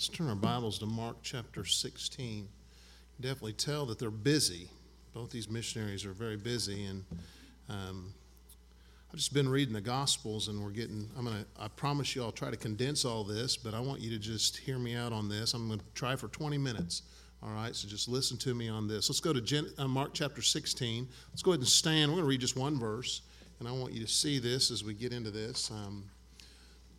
Let's turn our Bibles to Mark chapter 16. Definitely tell that they're busy. Both these missionaries are very busy, and um, I've just been reading the Gospels, and we're getting. I'm gonna. I promise you, I'll try to condense all this, but I want you to just hear me out on this. I'm going to try for 20 minutes. All right, so just listen to me on this. Let's go to Gen, uh, Mark chapter 16. Let's go ahead and stand. We're going to read just one verse, and I want you to see this as we get into this. Um,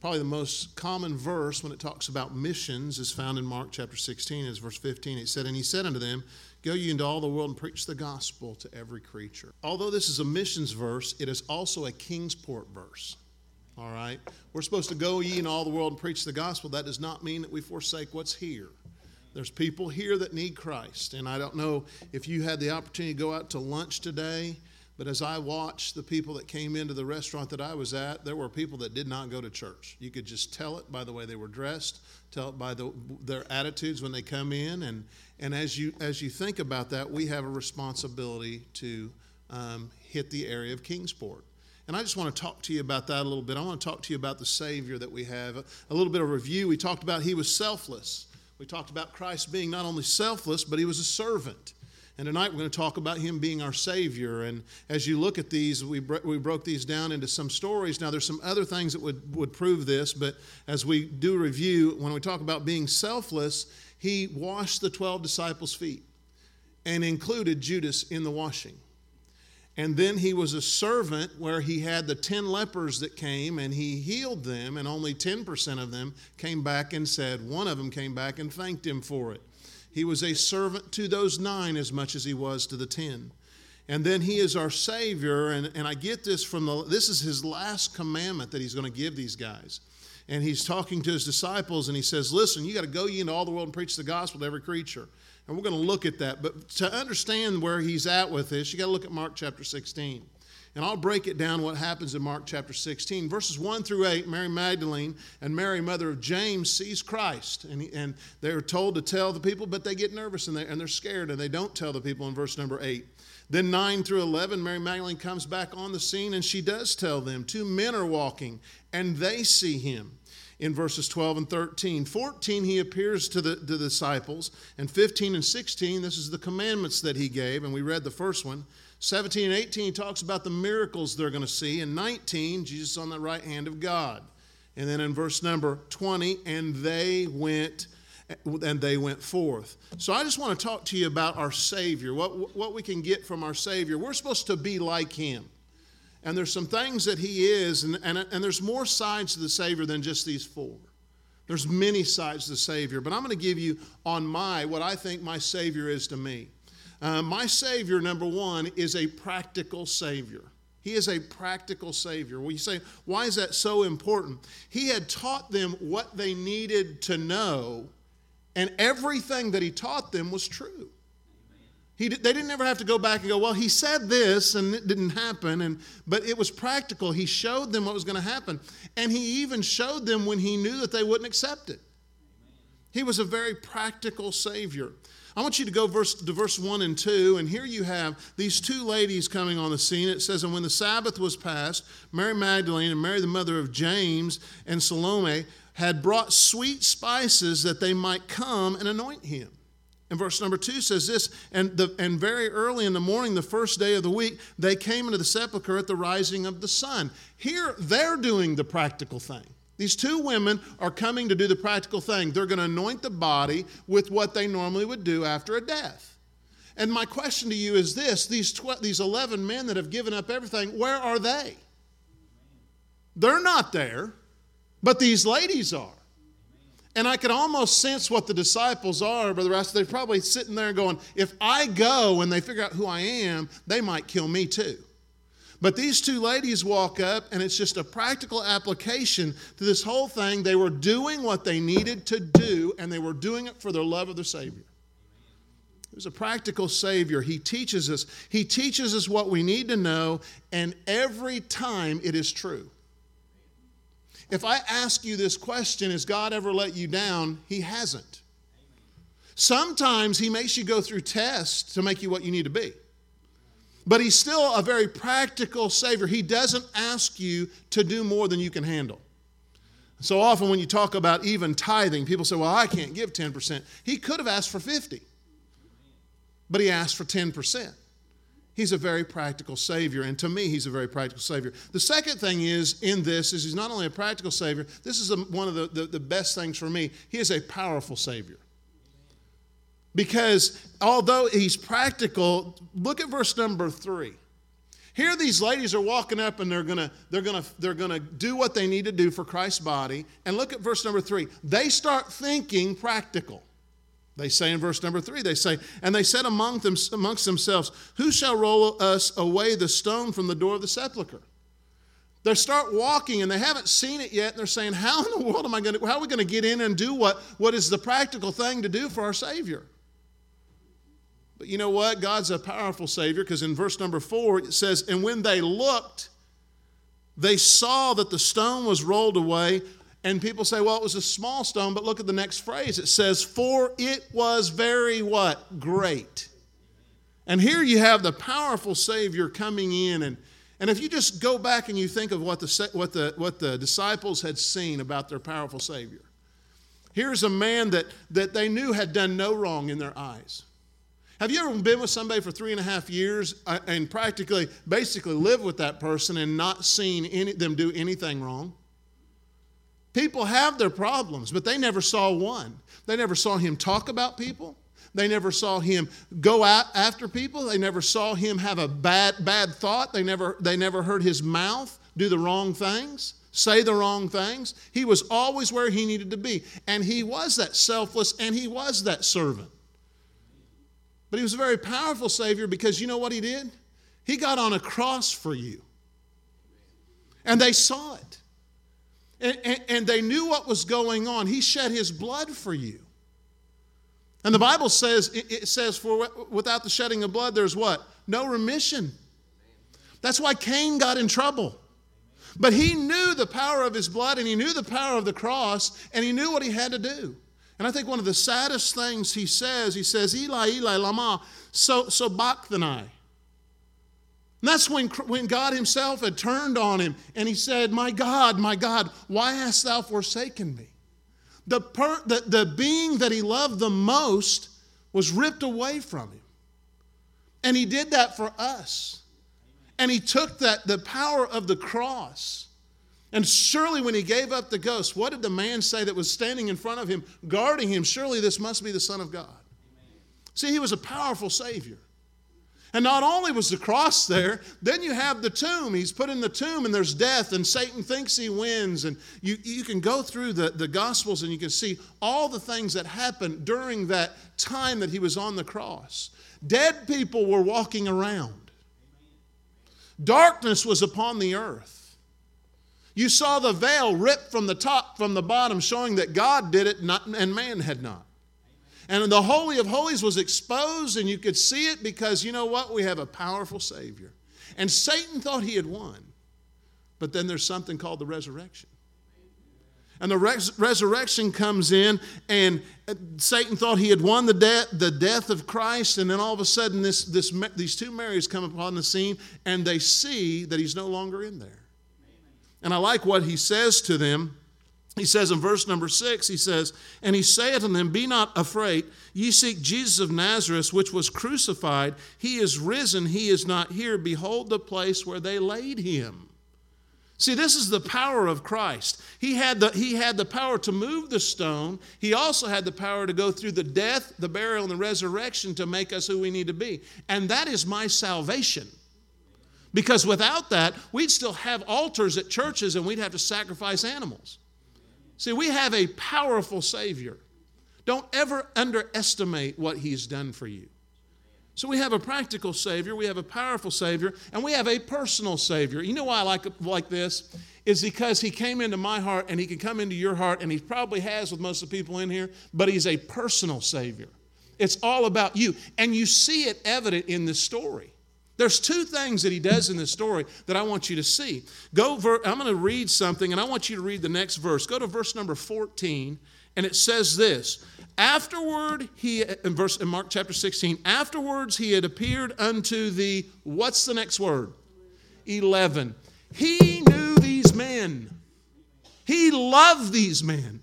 probably the most common verse when it talks about missions is found in Mark chapter 16, is verse 15. It said, And he said unto them, Go ye into all the world and preach the gospel to every creature. Although this is a missions verse, it is also a Kingsport verse. All right? We're supposed to go ye in all the world and preach the gospel. That does not mean that we forsake what's here. There's people here that need Christ. And I don't know if you had the opportunity to go out to lunch today but as I watched the people that came into the restaurant that I was at, there were people that did not go to church. You could just tell it by the way they were dressed, tell it by the, their attitudes when they come in. And, and as, you, as you think about that, we have a responsibility to um, hit the area of Kingsport. And I just want to talk to you about that a little bit. I want to talk to you about the Savior that we have. A little bit of review. We talked about he was selfless. We talked about Christ being not only selfless, but he was a servant. And tonight we're going to talk about him being our Savior. And as you look at these, we, bro- we broke these down into some stories. Now, there's some other things that would, would prove this, but as we do review, when we talk about being selfless, he washed the 12 disciples' feet and included Judas in the washing. And then he was a servant where he had the 10 lepers that came and he healed them, and only 10% of them came back and said, one of them came back and thanked him for it. He was a servant to those nine as much as he was to the ten. And then he is our Savior, and, and I get this from the, this is his last commandment that he's going to give these guys. And he's talking to his disciples, and he says, Listen, you got to go ye into all the world and preach the gospel to every creature. And we're going to look at that. But to understand where he's at with this, you got to look at Mark chapter 16. And I'll break it down what happens in Mark chapter 16. Verses 1 through 8, Mary Magdalene and Mary, mother of James, sees Christ. And, and they're told to tell the people, but they get nervous and, they, and they're scared and they don't tell the people in verse number 8. Then 9 through 11, Mary Magdalene comes back on the scene and she does tell them. Two men are walking and they see him in verses 12 and 13. 14, he appears to the, to the disciples. And 15 and 16, this is the commandments that he gave. And we read the first one. 17 and 18 talks about the miracles they're going to see. And 19, Jesus on the right hand of God. And then in verse number 20, and they went and they went forth. So I just want to talk to you about our Savior, what, what we can get from our Savior. We're supposed to be like Him. And there's some things that He is, and, and, and there's more sides to the Savior than just these four. There's many sides to the Savior, but I'm going to give you on my, what I think my Savior is to me. Uh, my Savior, number one, is a practical Savior. He is a practical Savior. Well, you say, why is that so important? He had taught them what they needed to know, and everything that He taught them was true. He, they didn't ever have to go back and go, well, he said this and it didn't happen. And, but it was practical. He showed them what was going to happen. And he even showed them when he knew that they wouldn't accept it. He was a very practical Savior. I want you to go verse, to verse 1 and 2, and here you have these two ladies coming on the scene. It says, And when the Sabbath was passed, Mary Magdalene and Mary, the mother of James, and Salome had brought sweet spices that they might come and anoint him. And verse number 2 says this and, the, and very early in the morning, the first day of the week, they came into the sepulchre at the rising of the sun. Here, they're doing the practical thing. These two women are coming to do the practical thing. They're going to anoint the body with what they normally would do after a death. And my question to you is this these, tw- these 11 men that have given up everything, where are they? They're not there, but these ladies are. And I could almost sense what the disciples are, Brother Ross. They're probably sitting there going, if I go and they figure out who I am, they might kill me too. But these two ladies walk up, and it's just a practical application to this whole thing. They were doing what they needed to do, and they were doing it for the love of the Savior. There's a practical Savior. He teaches us. He teaches us what we need to know, and every time it is true. If I ask you this question, has God ever let you down? He hasn't. Sometimes He makes you go through tests to make you what you need to be. But he's still a very practical Savior. He doesn't ask you to do more than you can handle. So often when you talk about even tithing, people say, well, I can't give 10%. He could have asked for 50, but he asked for 10%. He's a very practical Savior, and to me, he's a very practical Savior. The second thing is in this is he's not only a practical Savior. This is a, one of the, the, the best things for me. He is a powerful Savior. Because although he's practical, look at verse number three. Here these ladies are walking up and they're gonna they're gonna they're gonna do what they need to do for Christ's body. And look at verse number three. They start thinking practical. They say in verse number three, they say, and they said among them, amongst themselves, Who shall roll us away the stone from the door of the sepulchre? They start walking and they haven't seen it yet, and they're saying, How in the world am I to, how are we to get in and do what, what is the practical thing to do for our Savior? But you know what? God's a powerful Savior because in verse number four it says, And when they looked, they saw that the stone was rolled away. And people say, well, it was a small stone, but look at the next phrase. It says, For it was very what? Great. And here you have the powerful Savior coming in. And, and if you just go back and you think of what the, what, the, what the disciples had seen about their powerful Savior, here's a man that, that they knew had done no wrong in their eyes. Have you ever been with somebody for three and a half years uh, and practically, basically lived with that person and not seen any, them do anything wrong? People have their problems, but they never saw one. They never saw him talk about people. They never saw him go out after people. They never saw him have a bad, bad thought. They never, they never heard his mouth do the wrong things, say the wrong things. He was always where he needed to be. And he was that selfless and he was that servant. But he was a very powerful Savior because you know what he did? He got on a cross for you. And they saw it. And, and, and, they knew what was going on. He shed his blood for you. And the Bible says, it says, for without the shedding of blood, there's what? No remission. That's why Cain got in trouble. But he knew the power of his blood and he knew the power of the cross and he knew what he had to do. And I think one of the saddest things he says, he says, Eli, Eli, lama, so, so sabachthani. And that's when, when God himself had turned on him and he said, My God, my God, why hast thou forsaken me? The, per, the, the being that he loved the most was ripped away from him. And he did that for us. And he took that, the power of the cross, and surely, when he gave up the ghost, what did the man say that was standing in front of him, guarding him? Surely this must be the Son of God. Amen. See, he was a powerful Savior. And not only was the cross there, then you have the tomb. He's put in the tomb and there's death, and Satan thinks he wins. And you, you can go through the, the Gospels and you can see all the things that happened during that time that he was on the cross. Dead people were walking around, darkness was upon the earth. You saw the veil ripped from the top, from the bottom, showing that God did it not, and man had not. And the Holy of Holies was exposed, and you could see it because you know what? We have a powerful Savior. And Satan thought he had won. But then there's something called the resurrection. And the res- resurrection comes in, and uh, Satan thought he had won the, de- the death of Christ. And then all of a sudden, this, this, these two Marys come upon the scene, and they see that he's no longer in there. And I like what he says to them. He says in verse number six, he says, And he saith unto them, Be not afraid. Ye seek Jesus of Nazareth, which was crucified. He is risen. He is not here. Behold the place where they laid him. See, this is the power of Christ. He had, the, he had the power to move the stone. He also had the power to go through the death, the burial, and the resurrection to make us who we need to be. And that is my salvation. Because without that, we'd still have altars at churches and we'd have to sacrifice animals. See, we have a powerful Savior. Don't ever underestimate what He's done for you. So we have a practical Savior, we have a powerful Savior, and we have a personal Savior. You know why I like, like this? Is because He came into my heart and He can come into your heart, and He probably has with most of the people in here, but He's a personal Savior. It's all about you. And you see it evident in this story. There's two things that he does in this story that I want you to see. Go ver- I'm going to read something and I want you to read the next verse. Go to verse number 14 and it says this. Afterward he in verse in Mark chapter 16, afterwards he had appeared unto the what's the next word? 11. He knew these men. He loved these men.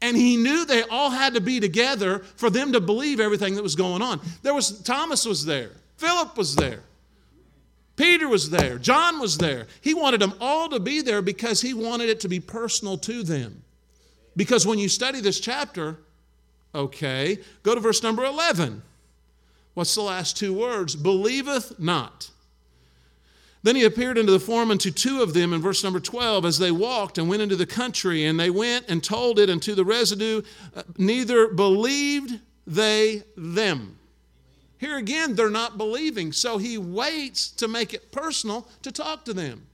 And he knew they all had to be together for them to believe everything that was going on. There was Thomas was there, Philip was there, Peter was there, John was there. He wanted them all to be there because he wanted it to be personal to them. Because when you study this chapter, okay, go to verse number 11. What's the last two words? Believeth not. Then he appeared unto the form unto two of them in verse number 12 as they walked and went into the country, and they went and told it unto the residue, uh, neither believed they them. Here again, they're not believing, so he waits to make it personal to talk to them.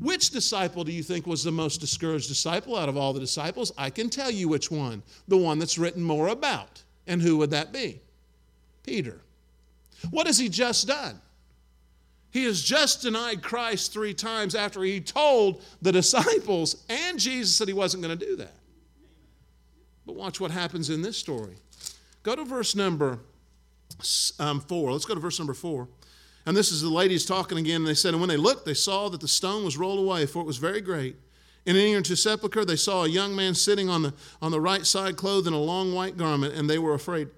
Which disciple do you think was the most discouraged disciple out of all the disciples? I can tell you which one. The one that's written more about. And who would that be? Peter. What has he just done? He has just denied Christ three times after he told the disciples and Jesus that he wasn't going to do that. But watch what happens in this story. Go to verse number um, four. Let's go to verse number four. And this is the ladies talking again. And they said, And when they looked, they saw that the stone was rolled away, for it was very great. And entering into sepulchre, they saw a young man sitting on the, on the right side, clothed in a long white garment, and they were afraid.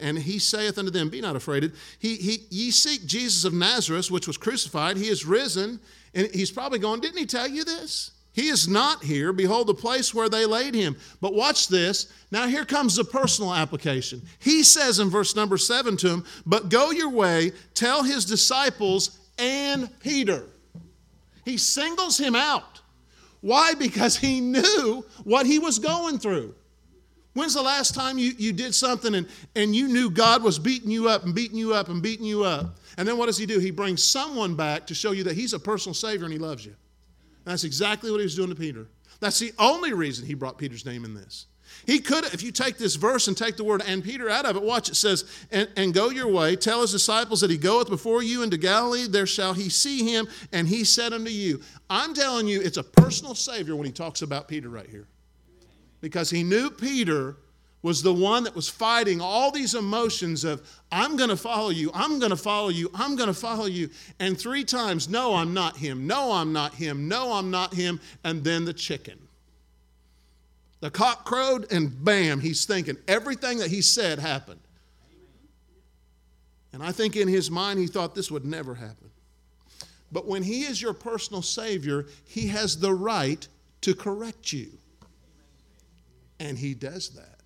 And he saith unto them, Be not afraid. He, he, ye seek Jesus of Nazareth, which was crucified. He is risen. And he's probably going, Didn't he tell you this? He is not here. Behold, the place where they laid him. But watch this. Now, here comes the personal application. He says in verse number seven to him, But go your way, tell his disciples and Peter. He singles him out. Why? Because he knew what he was going through. When's the last time you, you did something and, and you knew God was beating you up and beating you up and beating you up? And then what does he do? He brings someone back to show you that he's a personal Savior and he loves you. That's exactly what he was doing to Peter. That's the only reason he brought Peter's name in this. He could, if you take this verse and take the word and Peter out of it, watch it says, and, and, go your way, tell his disciples that he goeth before you into Galilee, there shall he see him, and he said unto you. I'm telling you, it's a personal Savior when he talks about Peter right here because he knew Peter was the one that was fighting all these emotions of, I'm going to follow you, I'm going to follow you, I'm going to follow you. And three times, no, I'm not him, no, I'm not him, no, I'm not him. And then the chicken. The cock crowed, and bam, he's thinking everything that he said happened. And I think in his mind, he thought this would never happen. But when he is your personal Savior, he has the right to correct you. And he does that.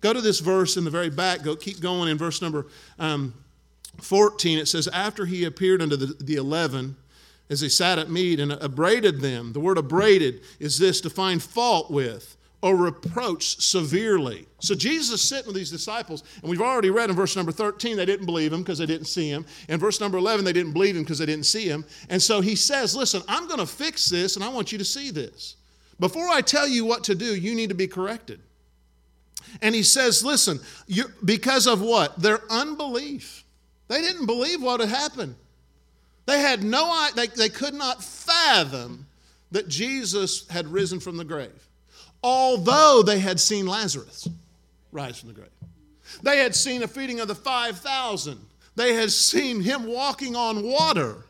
Go to this verse in the very back. Go keep going in verse number um, 14. It says, After he appeared unto the, the eleven, as they sat at meat and upbraided them. The word upbraided is this to find fault with or reproach severely. So Jesus is sitting with these disciples, and we've already read in verse number 13 they didn't believe him because they didn't see him. In verse number 11, they didn't believe him because they didn't see him. And so he says, Listen, I'm going to fix this, and I want you to see this. Before I tell you what to do, you need to be corrected. And he says, listen, because of what? Their unbelief. They didn't believe what had happened. They had no they, they could not fathom that Jesus had risen from the grave. Although they had seen Lazarus rise from the grave. They had seen a feeding of the 5,000. They had seen him walking on water.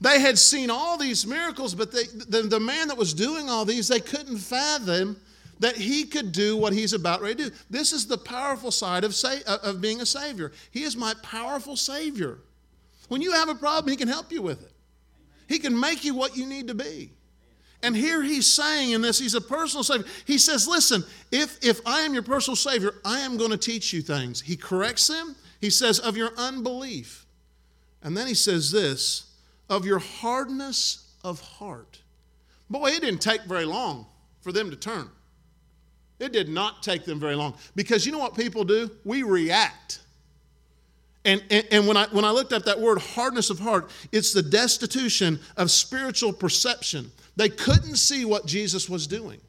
They had seen all these miracles, but they, the, the man that was doing all these, they couldn't fathom that he could do what he's about ready to do. This is the powerful side of, sa- uh, of being a Savior. He is my powerful Savior. When you have a problem, he can help you with it, he can make you what you need to be. And here he's saying in this, he's a personal Savior. He says, Listen, if, if I am your personal Savior, I am going to teach you things. He corrects them. He says, Of your unbelief. And then he says this of your hardness of heart. Boy, it didn't take very long for them to turn. It did not take them very long because you know what people do? We react. And, and, and, when, I, when I looked up that word hardness of heart, it's the destitution of spiritual perception. They couldn't see what Jesus was doing.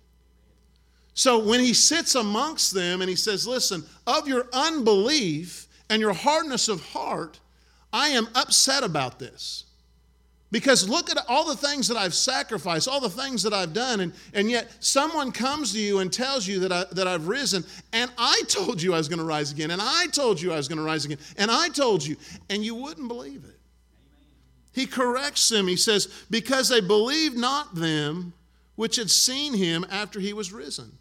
So when he sits amongst them and he says, Listen, of your unbelief and your hardness of heart, I am upset about this. Because look at all the things that I've sacrificed, all the things that I've done, and, and yet someone comes to you and tells you that, I, that I've risen, and I told you I was going to rise again, and I told you I was going to rise again, and I told you, and you wouldn't believe it. He corrects them. He says, Because they believed not them which had seen him after he was risen.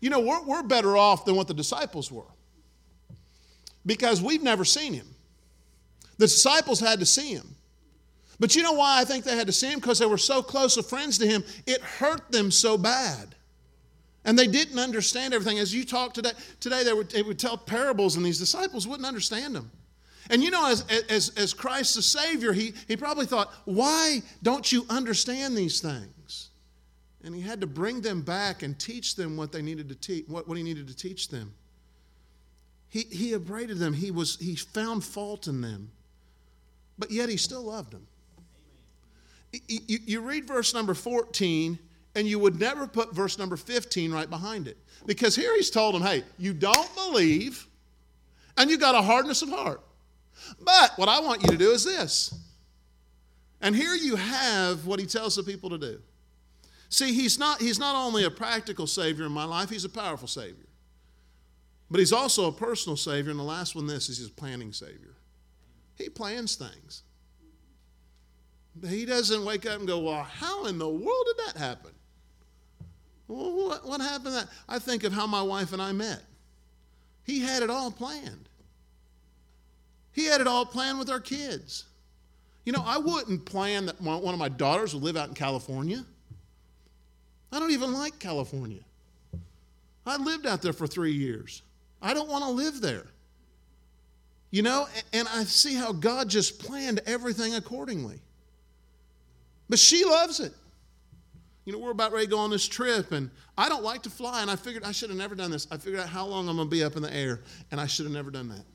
You know, we're, we're better off than what the disciples were because we've never seen him. The disciples had to see him. But you know why I think they had to see him? Because they were so close of friends to him, it hurt them so bad. And they didn't understand everything. As you talk today, today they would, they would tell parables, and these disciples wouldn't understand them. And you know, as, as, as Christ the Savior, he, he probably thought, why don't you understand these things? And he had to bring them back and teach them what they needed to teach, what, what he needed to teach them. He, he upbraided them. He, was, he found fault in them. But yet he still loved them. You, you read verse number 14, and you would never put verse number 15 right behind it. Because here he's told them, hey, you don't believe, and you got a hardness of heart. But what I want you to do is this. And here you have what he tells the people to do. See, he's not, he's not only a practical Savior in my life, he's a powerful Savior. But he's also a personal Savior. And the last one, this, is his planning Savior. He plans things. He doesn't wake up and go, Well, how in the world did that happen? Well, what, what happened? That I think of how my wife and I met. He had it all planned. He had it all planned with our kids. You know, I wouldn't plan that one of my daughters would live out in California. I don't even like California. I lived out there for three years. I don't want to live there. You know, and I see how God just planned everything accordingly. But she loves it. You know, we're about ready to go on this trip, and I don't like to fly, and I figured I should have never done this. I figured out how long I'm going to be up in the air, and I should have never done that.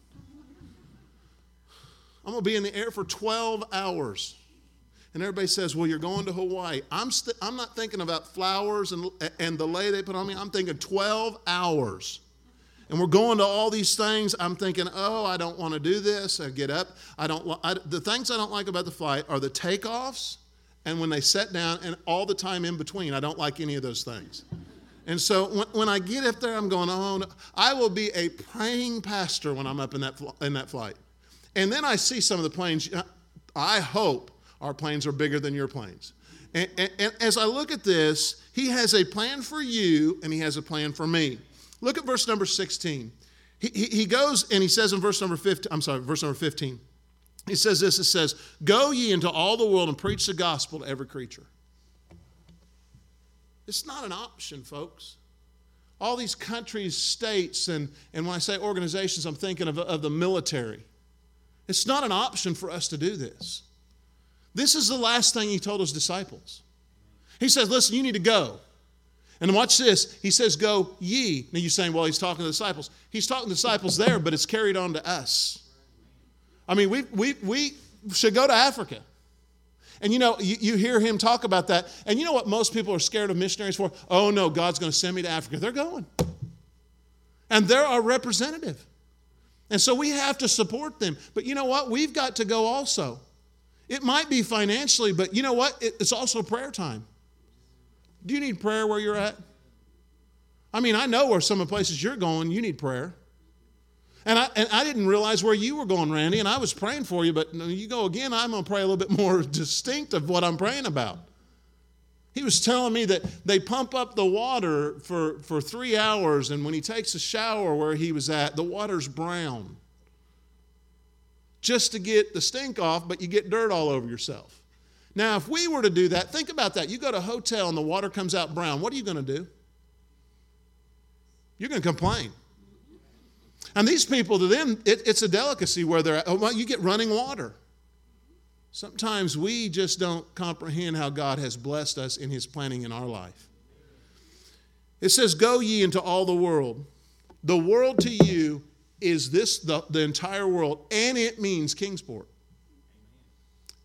I'm going to be in the air for 12 hours. And everybody says, Well, you're going to Hawaii. I'm, st- I'm not thinking about flowers and, and the lei they put on me. I'm thinking 12 hours. And we're going to all these things. I'm thinking, Oh, I don't want to do this. I get up. I don't, I, the things I don't like about the flight are the takeoffs and when they set down and all the time in between. I don't like any of those things. And so when, when I get up there, I'm going, oh, no. I will be a praying pastor when I'm up in that, in that flight. And then I see some of the planes. I hope our planes are bigger than your planes. And, and, and as I look at this, he has a plan for you and he has a plan for me. Look at verse number 16. He, he, he goes and he says in verse number 15, I'm sorry, verse number 15. He says this it says, Go ye into all the world and preach the gospel to every creature. It's not an option, folks. All these countries, states, and, and when I say organizations, I'm thinking of, of the military. It's not an option for us to do this. This is the last thing he told his disciples. He says, Listen, you need to go. And watch this. He says, Go ye. Now you're saying, Well, he's talking to the disciples. He's talking to the disciples there, but it's carried on to us. I mean, we, we, we should go to Africa. And you know, you, you hear him talk about that. And you know what most people are scared of missionaries for? Oh no, God's going to send me to Africa. They're going. And they're our representative. And so we have to support them. But you know what? We've got to go also. It might be financially, but you know what? It's also prayer time. Do you need prayer where you're at? I mean, I know where some of the places you're going, you need prayer. And I, and I didn't realize where you were going, Randy, and I was praying for you, but you go again, I'm going to pray a little bit more distinct of what I'm praying about. He was telling me that they pump up the water for, for three hours, and when he takes a shower where he was at, the water's brown. Just to get the stink off, but you get dirt all over yourself. Now, if we were to do that, think about that. You go to a hotel and the water comes out brown. What are you going to do? You're going to complain. And these people, to them, it, it's a delicacy where they're at. Oh, well, you get running water. Sometimes we just don't comprehend how God has blessed us in His planning in our life. It says, Go ye into all the world. The world to you is this, the, the entire world, and it means Kingsport.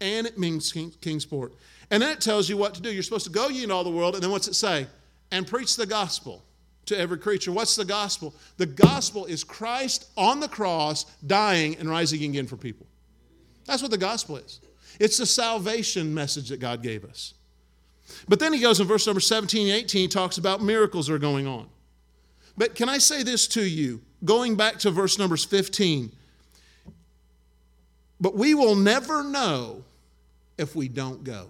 And it means King, Kingsport. And then it tells you what to do. You're supposed to go ye into all the world, and then what's it say? And preach the gospel to every creature. What's the gospel? The gospel is Christ on the cross, dying and rising again for people. That's what the gospel is. It's the salvation message that God gave us. But then he goes in verse number 17 and 18, he talks about miracles are going on. But can I say this to you? Going back to verse numbers 15. But we will never know if we don't go.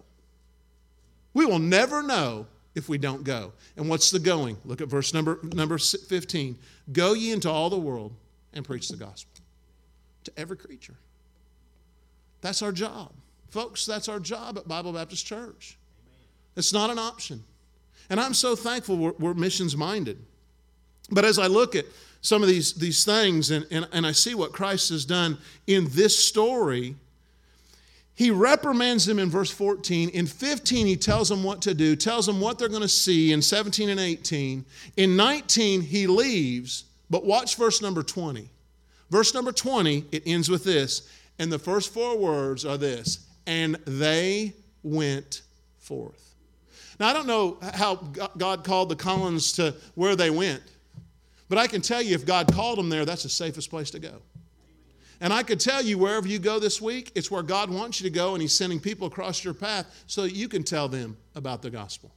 We will never know if we don't go. And what's the going? Look at verse number, number 15. Go ye into all the world and preach the gospel to every creature. That's our job. Folks, that's our job at Bible Baptist Church. It's not an option. And I'm so thankful we're, we're missions minded. But as I look at some of these, these things and, and, and I see what Christ has done in this story, he reprimands them in verse 14. In 15, he tells them what to do, tells them what they're going to see in 17 and 18. In 19, he leaves, but watch verse number 20. Verse number 20, it ends with this. And the first four words are this and they went forth. Now, I don't know how God called the Collins to where they went. But I can tell you, if God called them there, that's the safest place to go. And I could tell you, wherever you go this week, it's where God wants you to go, and He's sending people across your path so that you can tell them about the gospel.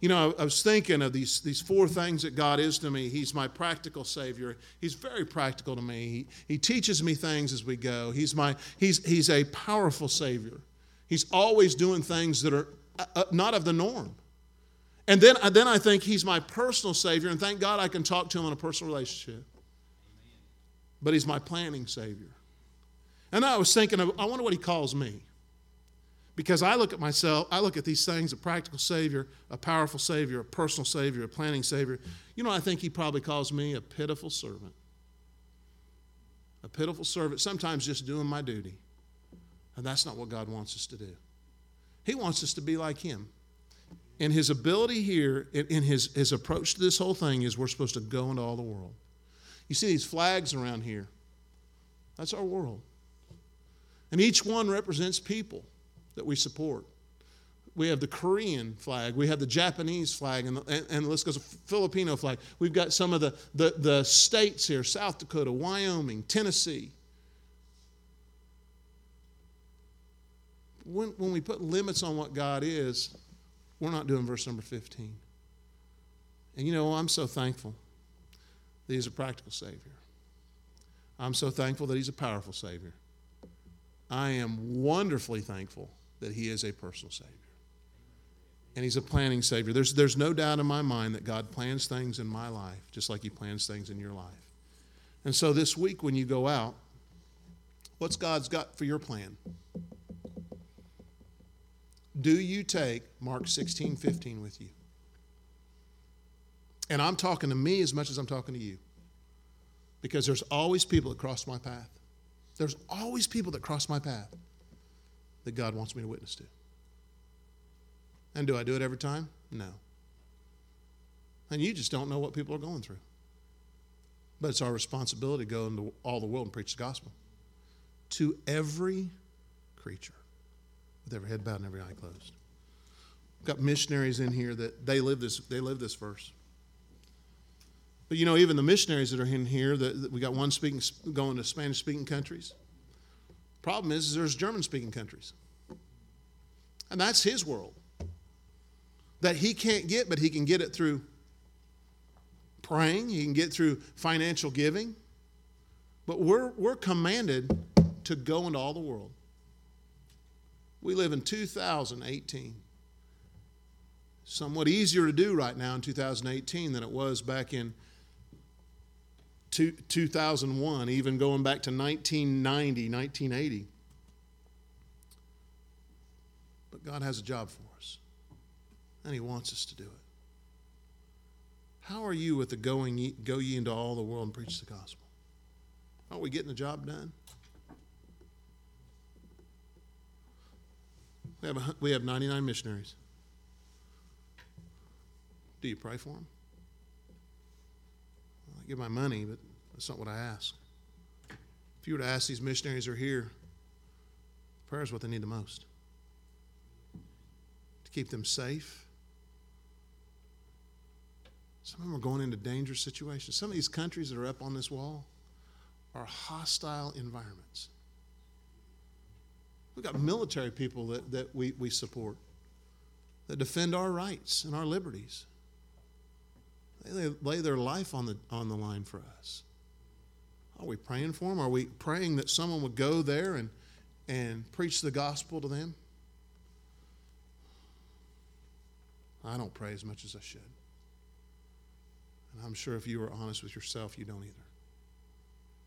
You know, I, was thinking of these, these four things that God is to me. He's my practical Savior. He's very practical to me. He, he teaches me things as we go. He's, my, he's, he's a powerful Savior. He's always doing things that are uh, uh not of the norm. And then, then I think he's my personal Savior, and thank God I can talk to him in a personal relationship. But he's my planning Savior. And I was thinking, of, I wonder what he calls me. Because I look at myself, I look at these things a practical Savior, a powerful Savior, a personal Savior, a planning Savior. You know, I think he probably calls me a pitiful servant. A pitiful servant, sometimes just doing my duty. And that's not what God wants us to do. He wants us to be like him. And his ability here, in his, his approach to this whole thing, is we're supposed to go into all the world. You see these flags around here? That's our world. And each one represents people that we support. We have the Korean flag, we have the Japanese flag, and, the, and, and let's go to Filipino flag. We've got some of the, the, the states here South Dakota, Wyoming, Tennessee. When, when we put limits on what God is, we're not doing verse number 15. And you know, I'm so thankful that He's a practical Savior. I'm so thankful that He's a powerful Savior. I am wonderfully thankful that He is a personal Savior. And He's a planning Savior. There's, there's no doubt in my mind that God plans things in my life just like He plans things in your life. And so this week, when you go out, what's God's got for your plan? do you take Mark 16, 15 with you? And I'm talking to me as much as I'm talking to you. Because there's always people that cross my path. There's always people that cross my path that God wants me to witness to. And do I do it every time? No. And you just don't know what people are going through. But it's our responsibility to go into all the world and preach the gospel to every creature with every head bowed and every eye closed. We've got missionaries in here that they live this, they live this verse. But you know, even the missionaries that are in here, that we got one speaking, going to Spanish speaking countries. Problem is, is there's German speaking countries. And that's his world. That he can't get, but he can get it through praying, he can get through financial giving. But we're, we're commanded to go into all the world. We live in 2018. Somewhat easier to do right now in 2018 than it was back in 2001, even going back to 1990, 1980. But God has a job for us, and He wants us to do it. How are you with the going, go ye into all the world and preach the gospel? Aren't we getting the job done? We have, a, we have 99 missionaries. Do you pray for them? Give my money, but that's not what I ask. If you were to ask these missionaries who are here, prayer is what they need the most. To keep them safe. Some of them are going into dangerous situations. Some of these countries that are up on this wall are hostile environments. We've got military people that, that we, we support that defend our rights and our liberties. They lay their life on the, on the line for us. Are we praying for them? Are we praying that someone would go there and, and preach the gospel to them? I don't pray as much as I should. And I'm sure if you were honest with yourself, you don't either.